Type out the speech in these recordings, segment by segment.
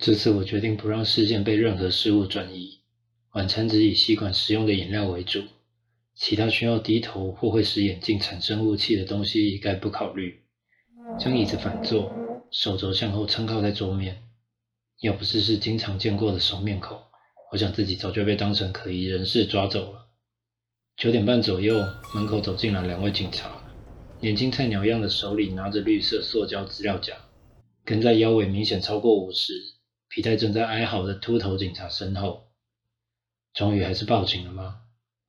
这次我决定不让视线被任何事物转移，晚餐只以吸管食用的饮料为主，其他需要低头或会使眼镜产生雾气的东西一概不考虑。将椅子反坐，手肘向后撑靠在桌面。要不是是经常见过的熟面孔，我想自己早就被当成可疑人士抓走了。九点半左右，门口走进来两位警察，年轻菜鸟样的手里拿着绿色塑胶资料夹，跟在腰围明显超过五十、皮带正在哀嚎的秃头警察身后。终于还是报警了吗？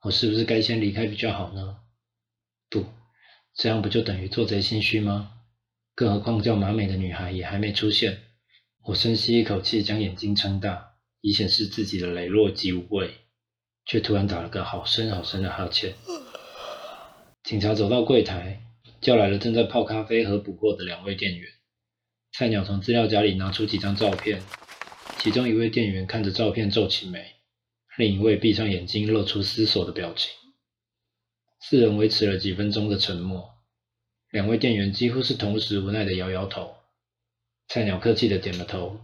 我是不是该先离开比较好呢？不，这样不就等于做贼心虚吗？更何况叫马美的女孩也还没出现。我深吸一口气，将眼睛撑大，以显示自己的磊落及无畏，却突然打了个好深好深的哈欠。警察走到柜台，叫来了正在泡咖啡和补货的两位店员。菜鸟从资料夹里拿出几张照片，其中一位店员看着照片皱起眉，另一位闭上眼睛，露出思索的表情。四人维持了几分钟的沉默，两位店员几乎是同时无奈的摇摇头。菜鸟客气的点了头，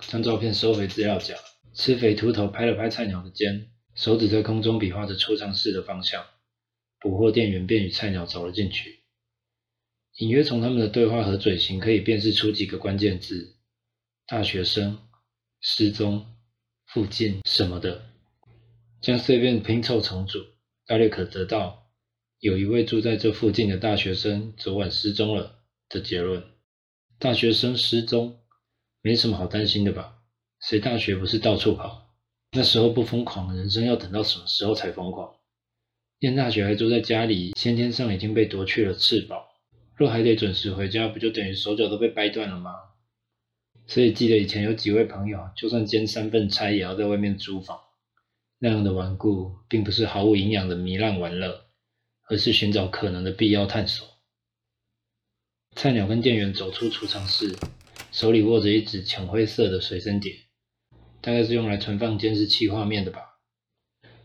将照片收回资料夹。吃肥秃头拍了拍菜鸟的肩，手指在空中比划着储藏室的方向。捕获店员便与菜鸟走了进去。隐约从他们的对话和嘴型可以辨识出几个关键字：大学生、失踪、附近什么的。将碎片拼凑重组，大略可得到有一位住在这附近的大学生昨晚失踪了的结论。大学生失踪，没什么好担心的吧？谁大学不是到处跑？那时候不疯狂，人生要等到什么时候才疯狂？念大学还住在家里，先天上已经被夺去了翅膀，若还得准时回家，不就等于手脚都被掰断了吗？所以记得以前有几位朋友，就算兼三份差，也要在外面租房。那样的顽固，并不是毫无营养的糜烂玩乐，而是寻找可能的必要探索。菜鸟跟店员走出储藏室，手里握着一只浅灰色的随身碟，大概是用来存放监视器画面的吧。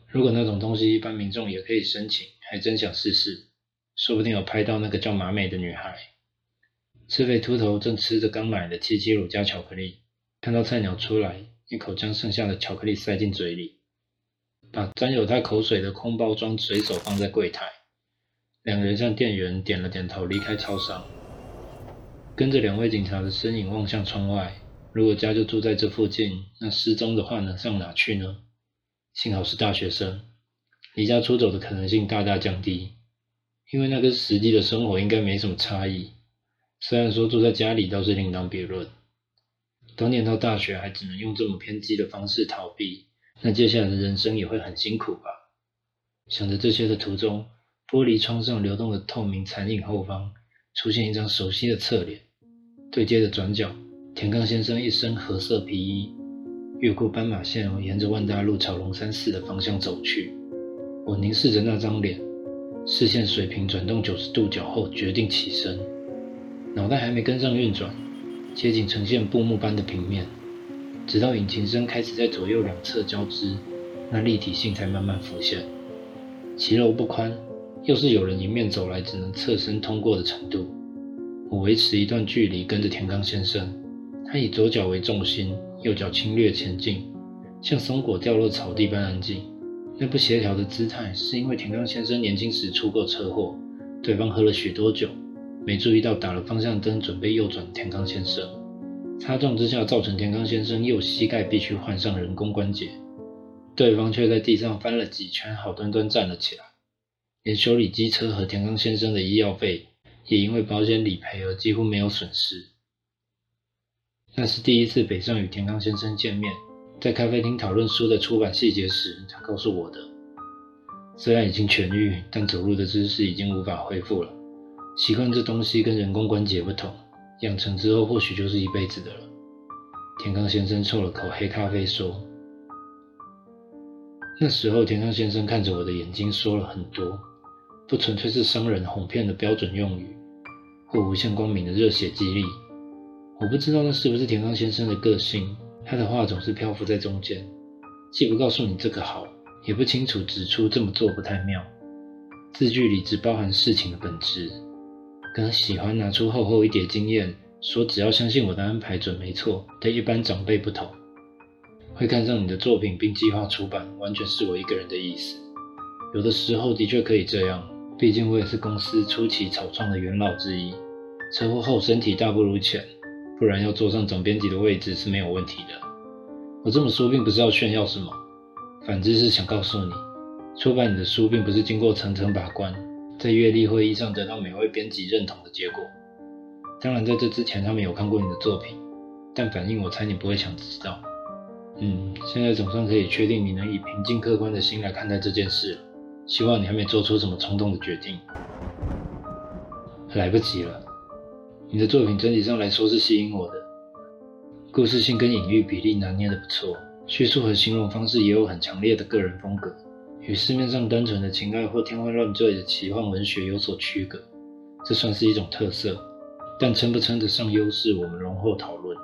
如果那种东西一般民众也可以申请，还真想试试，说不定有拍到那个叫马美的女孩。吃肥秃头正吃着刚买的七七乳加巧克力，看到菜鸟出来，一口将剩下的巧克力塞进嘴里，把沾有他口水的空包装随手放在柜台。两人向店员点了点头，离开超商。跟着两位警察的身影望向窗外。如果家就住在这附近，那失踪的话能上哪去呢？幸好是大学生，离家出走的可能性大大降低，因为那跟实际的生活应该没什么差异。虽然说住在家里倒是另当别论。当年到大学还只能用这么偏激的方式逃避，那接下来的人生也会很辛苦吧？想着这些的途中，玻璃窗上流动的透明残影后方，出现一张熟悉的侧脸。对街的转角，田刚先生一身褐色皮衣，越过斑马线，沿着万大路朝龙山寺的方向走去。我凝视着那张脸，视线水平转动九十度角后，决定起身。脑袋还没跟上运转，街景呈现布幕般的平面，直到引擎声开始在左右两侧交织，那立体性才慢慢浮现。骑楼不宽，又是有人迎面走来，只能侧身通过的程度。我维持一段距离，跟着田刚先生。他以左脚为重心，右脚轻略前进，像松果掉落草地般安静。那不协调的姿态，是因为田刚先生年轻时出过车祸，对方喝了许多酒，没注意到打了方向灯准备右转。田刚先生擦撞之下，造成田刚先生右膝盖必须换上人工关节，对方却在地上翻了几圈，好端端站了起来，连修理机车和田刚先生的医药费。也因为保险理赔而几乎没有损失。那是第一次北上与田刚先生见面，在咖啡厅讨论书的出版细节时，他告诉我的。虽然已经痊愈，但走路的姿势已经无法恢复了。习惯这东西跟人工关节不同，养成之后或许就是一辈子的了。田刚先生抽了口黑咖啡说：“那时候，田刚先生看着我的眼睛，说了很多。”不纯粹是商人哄骗的标准用语，或无限光明的热血激励。我不知道那是不是田刚先生的个性。他的话总是漂浮在中间，既不告诉你这个好，也不清楚指出这么做不太妙。字句里只包含事情的本质，跟喜欢拿出厚厚一叠经验说只要相信我的安排准没错，跟一般长辈不同，会看上你的作品并计划出版，完全是我一个人的意思。有的时候的确可以这样，毕竟我也是公司初期草创的元老之一。车祸后身体大不如前，不然要坐上总编辑的位置是没有问题的。我这么说并不是要炫耀什么，反之是想告诉你，出版你的书并不是经过层层把关，在阅历会议上得到每位编辑认同的结果。当然，在这之前他们有看过你的作品，但反应我猜你不会想知道。嗯，现在总算可以确定你能以平静客观的心来看待这件事了。希望你还没做出什么冲动的决定，来不及了。你的作品整体上来说是吸引我的。故事性跟隐喻比例拿捏的不错，叙述和形容方式也有很强烈的个人风格，与市面上单纯的情爱或天花乱坠的奇幻文学有所区隔，这算是一种特色。但称不称得上优势，我们容后讨论。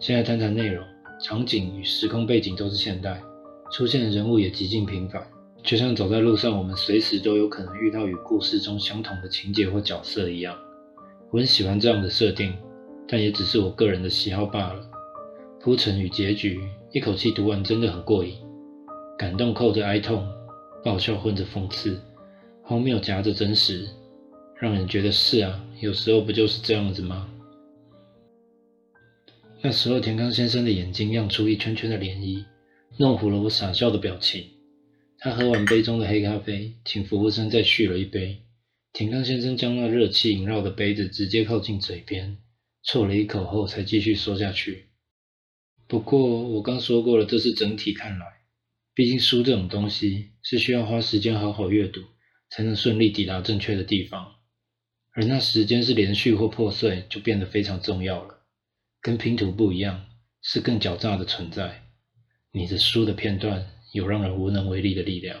现在谈谈内容，场景与时空背景都是现代，出现的人物也极尽平凡，就像走在路上，我们随时都有可能遇到与故事中相同的情节或角色一样。我很喜欢这样的设定，但也只是我个人的喜好罢了。铺陈与结局，一口气读完真的很过瘾，感动扣着哀痛，爆笑混着讽刺，荒谬夹着真实，让人觉得是啊，有时候不就是这样子吗？那时候田康先生的眼睛漾出一圈圈的涟漪，弄糊了我傻笑的表情。他喝完杯中的黑咖啡，请服务生再续了一杯。田康先生将那热气萦绕的杯子直接靠近嘴边，啜了一口后才继续说下去。不过我刚说过了，这是整体看来。毕竟书这种东西是需要花时间好好阅读，才能顺利抵达正确的地方。而那时间是连续或破碎，就变得非常重要了。跟拼图不一样，是更狡诈的存在。你的书的片段有让人无能为力的力量。